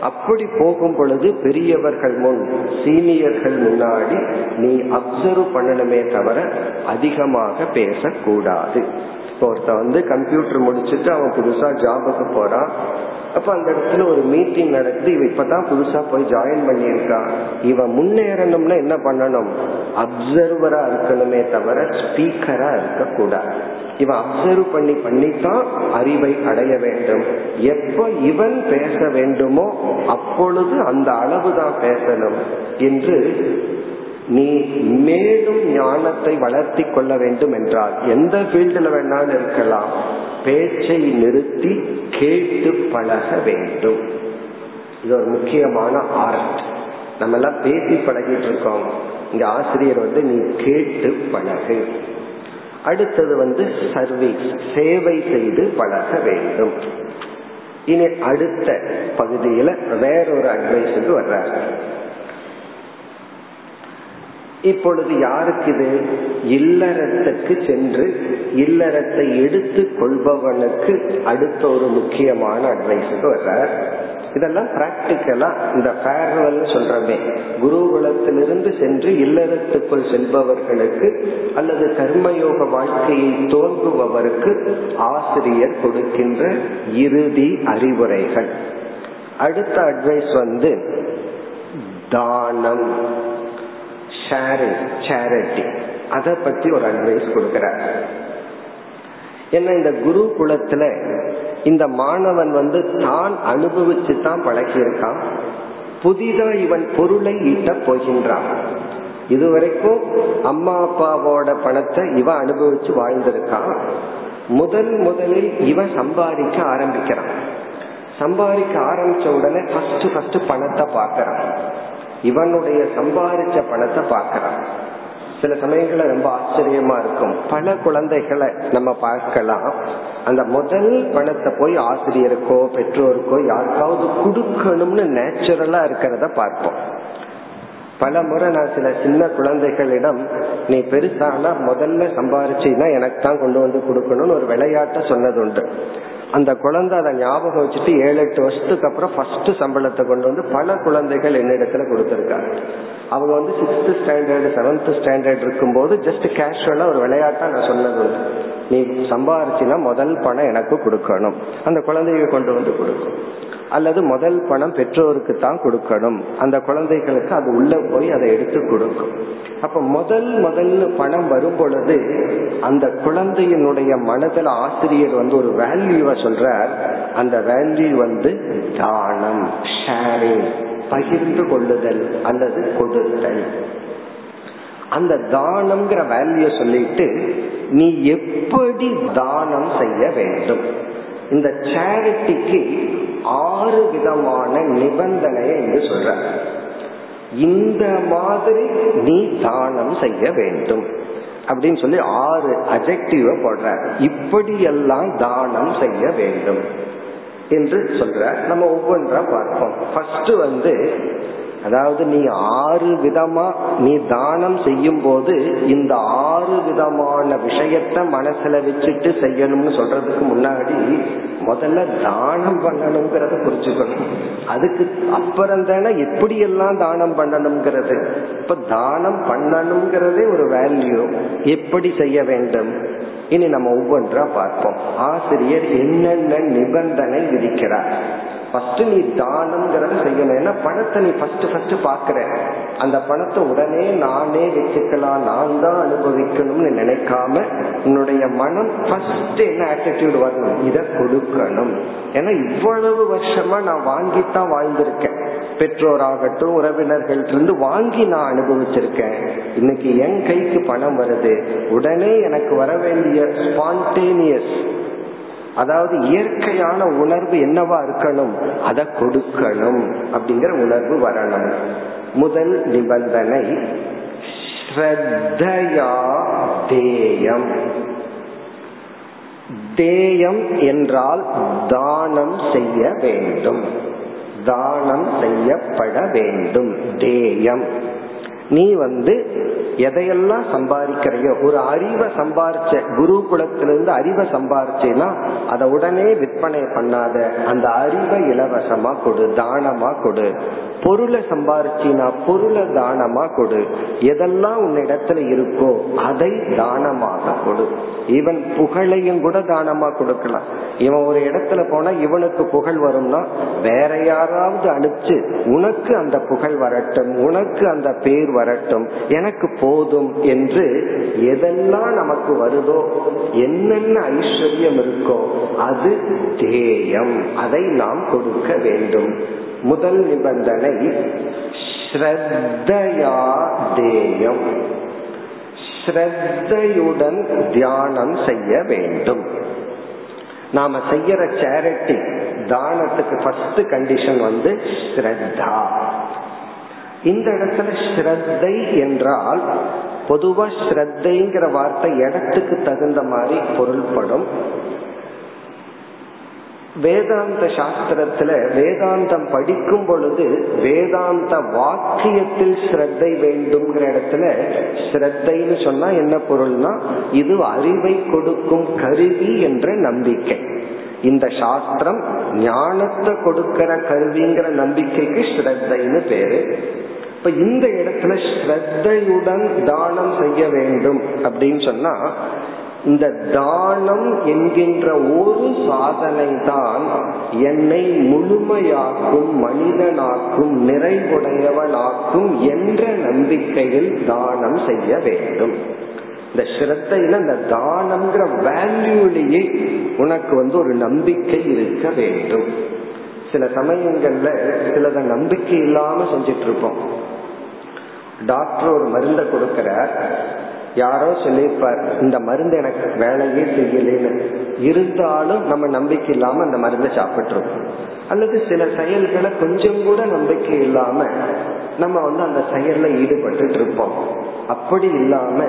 அப்படி போகும் பொழுது பெரியவர்கள் முன் சீனியர்கள் முன்னாடி நீ அப்சர்வ் பண்ணணுமே தவிர அதிகமாக பேசக்கூடாது. இப்போ ஒருத்த வந்து கம்ப்யூட்டர் முடிச்சுட்டு அவன் புதுசா ஜாபுக்கு போறான். அப்ப அந்த இடத்துல ஒரு மீட்டிங் நடத்தி இவ இப்பதான் புதுசா போய் ஜாயின் பண்ணியிருக்கா. இவ முன்னேறணும்னா என்ன பண்ணணும்? அப்சர்வரா இருக்கணுமே தவிர ஸ்பீக்கரா இருக்க கூடாது இவன் அப்சர்வ் பண்ணி பண்ணித்தான் அறிவை அடைய வேண்டும். எப்ப இவன் பேச வேண்டுமோ அப்பொழுது அந்த அளவு தான் பேசணும் என்று நீ மேலும் ஞானத்தை வளர்த்தி கொள்ள வேண்டும் என்றால் எந்த ஃபீல்டில் வேணாலும் இருக்கலாம். பேச்சை நிறுத்தி கேட்டு பழக வேண்டும். இது ஒரு முக்கியமான ஆர்ட். நம்ம எல்லாம் பேசி பழகிட்டு இருக்கோம். இங்க ஆசிரியர் வந்து நீ கேட்டு பழகு. அடுத்தது வந்து சர்வீஸ் சேவை செய்து பழக வேண்டும். இனி அடுத்த பகுதியில வேறொரு அட்வைஸுக்கு வர்றாரு. இப்பொழுது யாருக்கு இது? இல்லறத்துக்கு சென்று இல்லறத்தை எடுத்து கொள்பவனுக்கு அடுத்த ஒரு முக்கியமான அட்வைஸுக்கு வர்றார். இதெல்லாம் பிராக்டிக்கலா இந்த ஃபேர்வெல் சொல்றமே. குருகுலத்திலிருந்து சென்று இல்லறத்துக்குள் செல்பவர்களுக்கு அல்லது கர்மயோக வாழ்க்கையை தோன்றுபவருக்கு ஆசிரியர் கொடுக்கின்ற இறுதி அறிவுரைகள். அடுத்த அட்வைஸ் வந்து தானம். சேரிட்டி அதை பத்தி ஒரு அட்வைஸ் கொடுக்கிறார். ஏன்னா இந்த குரு குலத்துல இந்த மாணவன் வந்து தான் அனுபவிச்சு தான் பழகியிருக்கான். புதிதா இவன் பொருளை ஈட்ட போகின்றான். இதுவரைக்கும் அம்மா அப்பாவோட பணத்தை இவன் அனுபவிச்சு வாழ்ந்திருக்கான். முதல் முதலில் இவன் சம்பாதிக்க ஆரம்பிக்கிறான். சம்பாதிக்க ஆரம்பிச்ச உடனே ஃபர்ஸ்ட் ஃபர்ஸ்ட் பணத்தை பாக்கிறான் இவனுடைய சம்பாதிச்ச பணத்தை பாக்கிறான் சில சமயங்கள ரொம்ப ஆச்சரியமா இருக்கும். பல குழந்தைகளை நம்ம பார்க்கலாம். அந்த முதல் பணத்தை போய் ஆசிரியருக்கோ பெற்றோருக்கோ யாருக்காவது கொடுக்கணும்னு நேச்சுரலா இருக்கிறத பார்ப்போம். பல முறை நான் சில சின்ன குழந்தைகளிடம் நீ பெருசானா முதல்ல சம்பாரிச்சின்னா எனக்கு தான் கொண்டு வந்து கொடுக்கணும்னு ஒரு விளையாட்ட சொன்னது உண்டு அந்த குழந்தை அதை ஞாபகம் வச்சுட்டு ஏழு எட்டு வருஷத்துக்கு அப்புறம் ஃபர்ஸ்ட் சம்பளத்தை கொண்டு வந்து பல குழந்தைகள் என்னிடத்துல கொடுத்துருக்காங்க. அவங்க வந்து சிக்ஸ்த் ஸ்டாண்டர்டு செவன்த் ஸ்டாண்டர்ட் இருக்கும்போது ஜஸ்ட் கேஷுவலா ஒரு விளையாட்டா நான் சொன்னது நீ சம்பாரிச்சினா முதல் பணம் எனக்கு கொடுக்கணும். அந்த குழந்தைய கொண்டு வந்து கொடுக்கும். அல்லது முதல் பணம் பெற்றோருக்கு தான் கொடுக்கணும். அந்த குழந்தைகளுக்கு அது உள்ள போய் அதை எடுத்து கொடுக்கும். அப்ப முதல் முதல்ல பணம் வரும் பொழுது அந்த குழந்தையினுடைய மனதில் ஆசிரியர் வந்து ஒரு வேல்யூவை சொல்றார். அந்த வேல்யூ வந்து தானம் ஷேரிங் பகிர்ந்து கொள்ளுதல் அல்லது கொடுத்தல். அந்த தானம்ங்கிற வேல்யூ சொல்லிட்டு நீ எப்படி தானம் செய்ய வேண்டும்? இந்த சேரிட்டிக்கு ஆறு விதமான நிபந்தனையை என்று சொல்ற. இந்த மாதிரி நீ தானம் செய்ய வேண்டும். அப்படின்னு சொல்லி ஆறு அஜெக்டிவ போடுற. இப்படியெல்லாம் தானம் செய்ய வேண்டும். என்று சொல்ற. நம்ம ஒவ்வொன்றா பார்ப்போம். ஃபர்ஸ்ட் வந்து அதாவது நீ ஆறு விதமா நீ தானம் செய்யும் போது இந்த ஆறு விதமான விஷயத்த மனசுல வச்சுட்டு செய்யணும்னு சொல்றதுக்கு முன்னாடி முதல்ல தானம் பண்ணணுங்கிறத புரிஞ்சுக்கணும். அதுக்கு அப்புறம் தானே எப்படி எல்லாம் தானம் பண்ணணுங்கிறது. இப்ப தானம் பண்ணணுங்கிறதே ஒரு வேல்யூ எப்படி செய்ய வேண்டும்? இனி நம்ம ஒவ்வொன்றா பார்ப்போம். ஆசிரியர் என்னென்ன நிபந்தனை விதிக்கிறார்? ஃபர்ஸ்ட் நீ தானம்ங்கிறத செய்யணும். ஏன்னா பணத்தை நீ ஃபர்ஸ்ட் ஃபர்ஸ்ட் பாக்குற அந்த பணத்தை உடனே நானே வச்சுக்கலாம். நான் தான் அனுபவிக்கணும்னு நினைக்காம உன்னுடைய மனம் ஃபர்ஸ்ட் என்ன ஆட்டிடியூட் வரணும்? இதை கொடுக்கணும். ஏன்னா இவ்வளவு வருஷமா நான் வாங்கித்தான் வாழ்ந்திருக்கேன். பெற்றோராகட்டும் உறவினர்கள் இருந்து வாங்கி நான் அனுபவிச்சிருக்கேன். இன்னைக்கு என் கைக்கு பணம் வருது. உடனே எனக்கு வர வேண்டிய ஸ்பான்டேனியஸ் அதாவது இயற்கையான உணர்வு என்னவா இருக்கணும்? அதை கொடுக்கணும் அப்படிங்கிற உணர்வு வரணும். முதல் நிபந்தனை ஸ்ரத்தையா தேயம். தேயம் என்றால் தானம் செய்ய வேண்டும். தானம் செய்யப்பட வேண்டும். தேயம். நீ வந்து எதையெல்லாம் சம்பாதிக்கிறையோ ஒரு அறிவை சம்பாரிச்ச குருகுலத்திலிருந்து அறிவை சம்பாரிச்சேன்னா அதை உடனே விற்பனை பண்ணாத அந்த அறிவை இலவசமா கொடு தானமா கொடு. பொருளை சம்பாரிச்சினா பொருளை தானமா கொடு. எதெல்லாம் உன்னிடத்துல இருக்கோ அதை தானமாக கொடு. இவன் புகழையும் கூட தானமா கொடுக்கலாம். இவன் ஒரு இடத்துல போனா இவனுக்கு புகழ் வரும்னா வேற யாராவது அனுப்பிச்சு உனக்கு அந்த புகழ் வரட்டும் உனக்கு அந்த பேர் வரட்டும் எனக்கு போதும் என்று எதெல்லாம் நமக்கு வருதோ என்னென்ன ஐஸ்வர்யம் இருக்கோ அது தேயம். அதை நாம் கொடுக்க வேண்டும். முதல் நிபந்தனை ஸ்ரத்தையா தேயம். ஸ்ரத்தையுடன் தியானம் செய்ய வேண்டும். நாம செய்யற சேரிட்டி தானத்துக்கு ஃபர்ஸ்ட் கண்டிஷன் வந்து ஸ்ரத்தா. இந்த இடத்துல ஸ்ரத்தை என்றால் பொதுவா ஸ்ரத்தைங்கிற வார்த்தை இடத்துக்கு தகுந்த மாதிரி பொருள்படும். வேதாந்த சாஸ்திரத்துல வேதாந்தம் படிக்கும் பொழுது வேதாந்த வாக்கியத்தில் ஸ்ரத்தை வேண்டும்ங்கிற இடத்துல ஸ்ரத்தைன்னு சொன்னா என்ன பொருள்னா இது அறிவை கொடுக்கும் கருவி என்ற நம்பிக்கை. இந்த சாஸ்திரம் ஞானத்தை கொடுக்கிற கருவிங்கிற நம்பிக்கைக்கு ஸ்ரத்தைன்னு பேரு. இப்ப இந்த இடத்துல ஸ்ரத்தையுடன் தானம் செய்ய வேண்டும் அப்படின்னு சொன்னா இந்த தானம் என்கின்ற ஒரு சாதனை தான் என்னை முழுமையாக்கும் மனிதனாக்கும் நிறைவுடையவனாக்கும் என்ற நம்பிக்கையில் தானம் செய்ய வேண்டும். இந்த ஸ்ரத்தையில இந்த தானம்ங்கிற வேல்யூலேயே உனக்கு வந்து ஒரு நம்பிக்கை இருக்க வேண்டும். சில சமயங்கள்ல சிலத நம்பிக்கை இல்லாம செஞ்சிட்டு இருப்போம். டாக்டர் ஒரு மருந்தை கொடுக்கிறார். யாரோ சொல்லியிருப்பார் இந்த மருந்து எனக்கு வேலையே செய்யலன்னு. இருந்தாலும் நம்ம நம்பிக்கை இல்லாம அந்த மருந்தை சாப்பிட்டுருவோம் அல்லது சில செயல்களை கொஞ்சம் கூட நம்பிக்கை இல்லாம நம்ம வந்து அந்த செயல்ல ஈடுபட்டு இருப்போம். அப்படி இல்லாம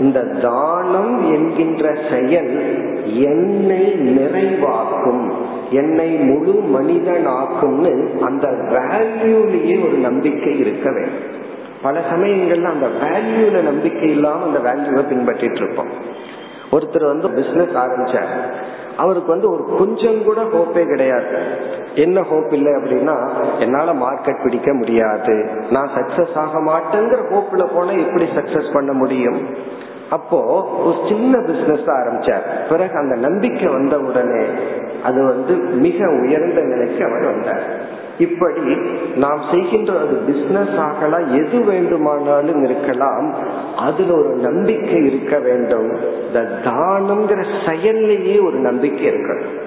இந்த தானம் என்கின்ற செயல் என்னை நிறைவாக்கும் என்னை முழு மனிதனாக்கும்னு அந்த வேல்யூலேயே ஒரு நம்பிக்கை இருக்க வேண்டும். பல சமயங்கள்ல அந்த வேல்யூல நம்பிக்கை இல்லாம அந்த வேல்யூவை பின்பற்றிட்டு இருப்போம். ஒருத்தர் வந்து பிசினஸ் ஆரம்பிச்சார். அவருக்கு வந்து ஒரு கொஞ்சம் கூட ஹோப்பே கிடையாது. என்ன ஹோப் இல்லை அப்படின்னா என்னால மார்க்கெட் பிடிக்க முடியாது. நான் சக்சஸ் ஆக மாட்டேங்கிற ஹோப்ல போனா எப்படி சக்சஸ் பண்ண முடியும்? அப்போ ஒரு சின்ன பிசினஸ் ஆரம்பிச்சார். பிறகு அந்த நம்பிக்கை வந்த உடனே அது வந்து மிக உயர்ந்த நிலைக்கு அவர் வந்தார். இப்படி நாம் செய்கின்ற ஒரு பிசினஸ் ஆகலாம் எது வேண்டுமானாலும் இருக்கலாம். அதுல ஒரு நம்பிக்கை இருக்க வேண்டும். இந்த தானம்ங்கிற செயல்லையே ஒரு நம்பிக்கை இருக்கணும்.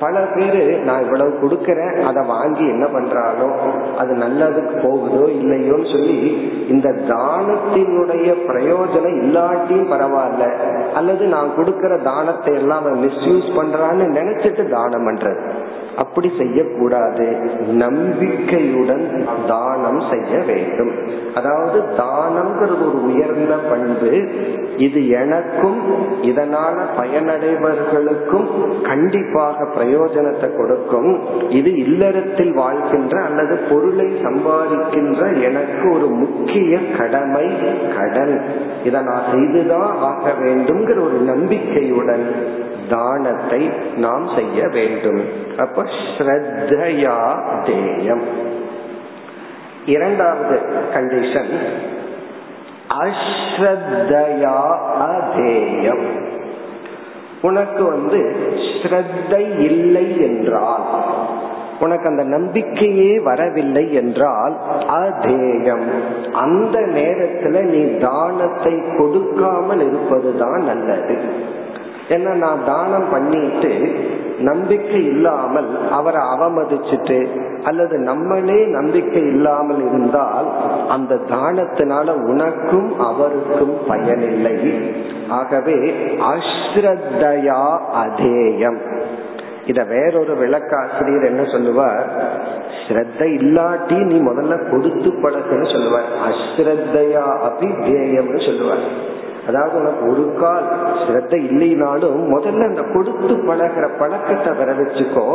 பல பேரு நான் இவ்வளவு கொடுக்கறேன் அதை வாங்கி என்ன பண்றானோ அது நல்லதுக்கு போகுதோ இல்லையோன்னு சொல்லி இந்த தானத்தினுடைய பிரயோஜனம் இல்லாட்டியும் பரவாயில்ல. அல்லது நான் கொடுக்கற தானத்தை எல்லாம் அவன் மிஸ்யூஸ் பண்றான்னு நினைச்சிட்டு தானம் பண்றது. அப்படி செய்யக்கூடாது. நம்பிக்கையுடன் தானம் செய்ய வேண்டும். அதாவது தானம்ங்கிறது ஒரு உயர்ந்த பண்பு. இது எனக்கும் இதனால பயனடைவர்களுக்கும் கண்டிப்பாக பிரயோஜனத்தை கொடுக்கும். இது இல்லறத்தில் வாழ்கின்ற அல்லது பொருளை சம்பாதிக்கின்ற எனக்கு ஒரு முக்கிய கடமை கடன் இதை நான் செய்துதான் ஆக வேண்டும்ங்கிற ஒரு நம்பிக்கையுடன் தானத்தை நாம் செய்ய வேண்டும். அப்ப ஸ்ரத்தையா தேயம். இரண்டாவது கண்டிஷன் அஸ்ரத்தையா அதேயம் உனக்கு வந்து ஸ்ரத்தை இல்லை என்றால் உனக்கு அந்த நம்பிக்கையே வரவில்லை என்றால் அதேயம். அந்த நேரத்துல நீ தானத்தை கொடுக்காமல் இருப்பதுதான் நல்லது. ஏன்னா நான் தானம் பண்ணிட்டு நம்பிக்கை இல்லாமல் அவரை அவமதிச்சுட்டு அல்லது நம்மளே நம்பிக்கை இல்லாமல் இருந்தால் அந்த தானத்தினால உனக்கும் அவருக்கும் பயனில்லை. ஆகவே அஸ்ரத்தையா அதேயம். இத வேறொரு விளக்காசிரியர் என்ன சொல்லுவார்? ஸ்ரத்த இல்லாட்டி நீ முதல்ல கொடுத்து பழக்கன்னு சொல்லுவார். அஸ்ரத்தையா அபி தேயம்னு சொல்லுவார். அதாவது உனக்கு ஒரு கால் சிரத்த இல்லைனாலும் முதல்ல அந்த கொடுத்து பழகிற பழக்கத்தை வர வச்சுக்கோ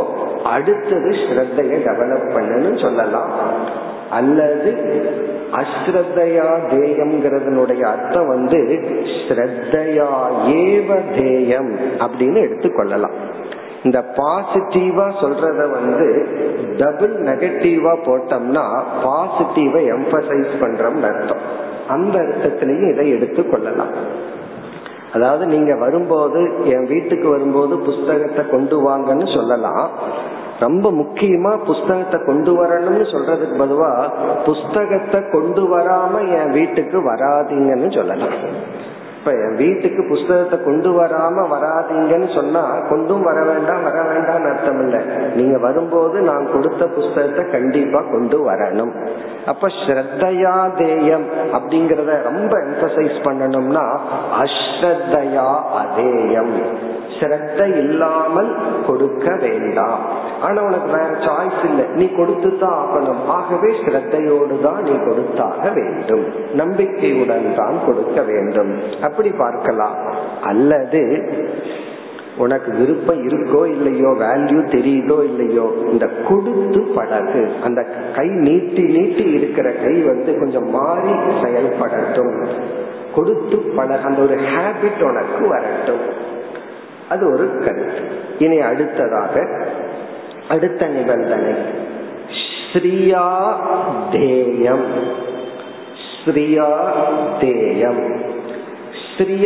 அடுத்தது ஸ்ரத்தைய டெவலப் பண்ணுன்னு சொல்லலாம். அல்லது அஸ்ரத்தையா தேயம்ங்கிறதனுடைய அர்த்தம் வந்து ஸ்ரத்தையா ஏவ தேயம் அப்படின்னு எடுத்துக்கொள்ளலாம் இந்த பாசிட்டிவா சொல்றத வந்து டபுள் நெகட்டிவா போட்டோம்னா பாசிட்டிவை எம்பசைஸ் பண்றோம்னு அர்த்தம். அந்த அர்த்தத்திலையும் இதை எடுத்து கொள்ளலாம். அதாவது நீங்க வரும்போது என் வீட்டுக்கு வரும்போது புஸ்தகத்தை கொண்டு வாங்கன்னு சொல்லலாம். ரொம்ப முக்கியமா புஸ்தகத்தை கொண்டு வரணும்னு சொல்றதுக்கு பொதுவா புஸ்தகத்தை கொண்டு வராம என் வீட்டுக்கு வராதீங்கன்னு சொல்லலாம். இப்ப வீட்டுக்கு புஸ்தகத்தை கொண்டு வராம வராதீங்கன்னு சொன்னா கொண்டும் வர வேண்டாம் வர வேண்டாம் அர்த்தம் இல்ல. நீங்க வரும்போது நான் கொடுத்த புஸ்தகத்தை கண்டிப்பா கொண்டு வரணும். அப்ப ஸ்ரத்தையா தேயம் அப்படிங்கறத ரொம்ப எம்பசைஸ் பண்ணணும்னா அஸ்ரத்தையா அதேயம். சிரத்த இல்லாமல் கொடுக்க வேண்டாம். ஆனா உனக்கு வேற சாய்ஸ் இல்லை. நீ கொடுத்து தான் ஆகணும். ஆகவே சிரத்தையோடு தான் நீ கொடுத்தாக வேண்டும். நம்பிக்கையுடன் தான் கொடுக்க வேண்டும். அப்படி பார்க்கலாம். அல்லது உனக்கு விருப்பம் இருக்கோ இல்லையோ வேல்யூ தெரியுதோ இல்லையோ இந்த கொடுத்து பழகு. அந்த கை நீட்டி நீட்டி இருக்கிற கை வந்து கொஞ்சம் மாறி செயல்படட்டும். கொடுத்து பழக அந்த ஒரு ஹேபிட் உனக்கு வரட்டும். அது ஒரு கருத்து இனி அடுத்ததாக அடுத்த நிபந்தனை. ஸ்ரீயா தேயம். ஸ்ரீயா தேயம். ஸ்ரீயா